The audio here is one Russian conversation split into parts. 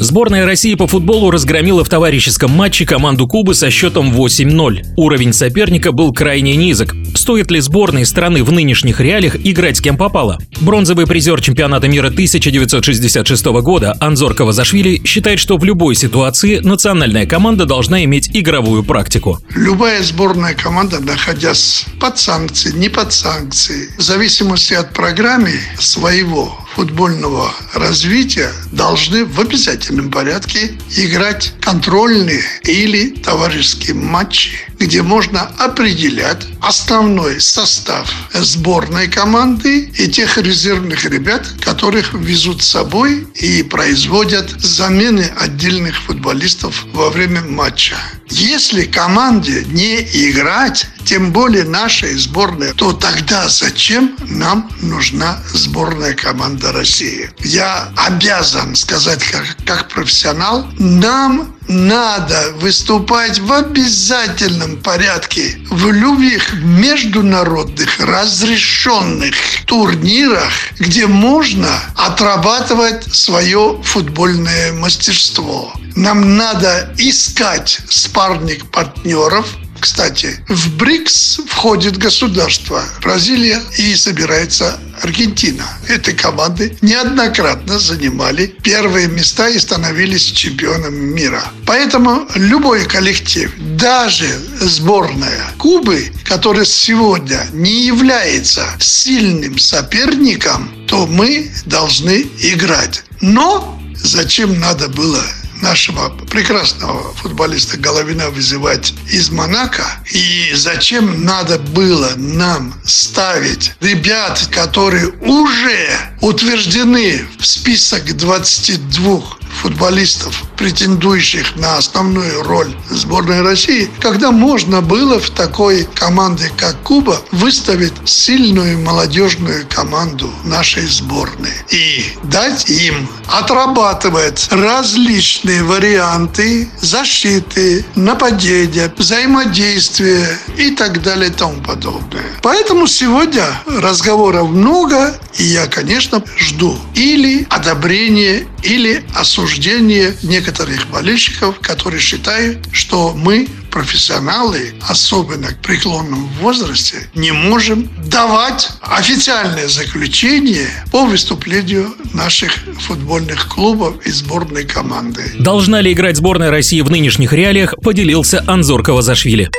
Сборная России по футболу разгромила в товарищеском матче команду Кубы со счетом 8-0. Уровень соперника был крайне низок. Стоит ли сборной страны в нынешних реалиях играть с кем попало? Бронзовый призер чемпионата мира 1966 года Анзор Кавазашвили считает, что в любой ситуации национальная команда должна иметь игровую практику. Любая сборная команда, находясь под санкцией, не под санкцией, в зависимости от программы своего футбольного развития должны в обязательном порядке играть контрольные или товарищеские матчи, где можно определять основной состав сборной команды и тех резервных ребят, которых везут с собой и производят замены отдельных футболистов во время матча. Если команде не играть, тем более нашей сборной, то тогда зачем нам нужна сборная команда России? Я обязан сказать как, как профессионал, нам надо выступать в обязательном порядке в любых международных разрешенных турнирах, где можно отрабатывать свое футбольное мастерство. Нам надо искать спарник партнеров, кстати, в БРИКС входит государство Бразилия и собирается Аргентина. Эти команды неоднократно занимали первые места и становились чемпионами мира. Поэтому любой коллектив, даже сборная Кубы, которая сегодня не является сильным соперником, то мы должны играть. Но зачем надо было нашего прекрасного футболиста Головина вызывать из Монако. И зачем надо было нам ставить ребят, которые уже утверждены в список 22 футболистов, претендующих на основную роль сборной России, когда можно было в такой команде, как Куба, выставить сильную молодежную команду нашей сборной и дать им отрабатывать различные варианты защиты, нападения, взаимодействия и так далее и тому подобное. Поэтому сегодня разговоров много, и я, конечно, жду или одобрения, или осуждения некоторых болельщиков, которые считают, что мы профессионалы, особенно к преклонному возрасте, не можем давать официальное заключение по выступлению наших футбольных клубов и сборной команды. Должна ли играть сборная России в нынешних реалиях, поделился Анзор Кавазашвили.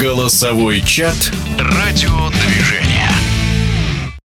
Голосовой чат «Радиодвижение».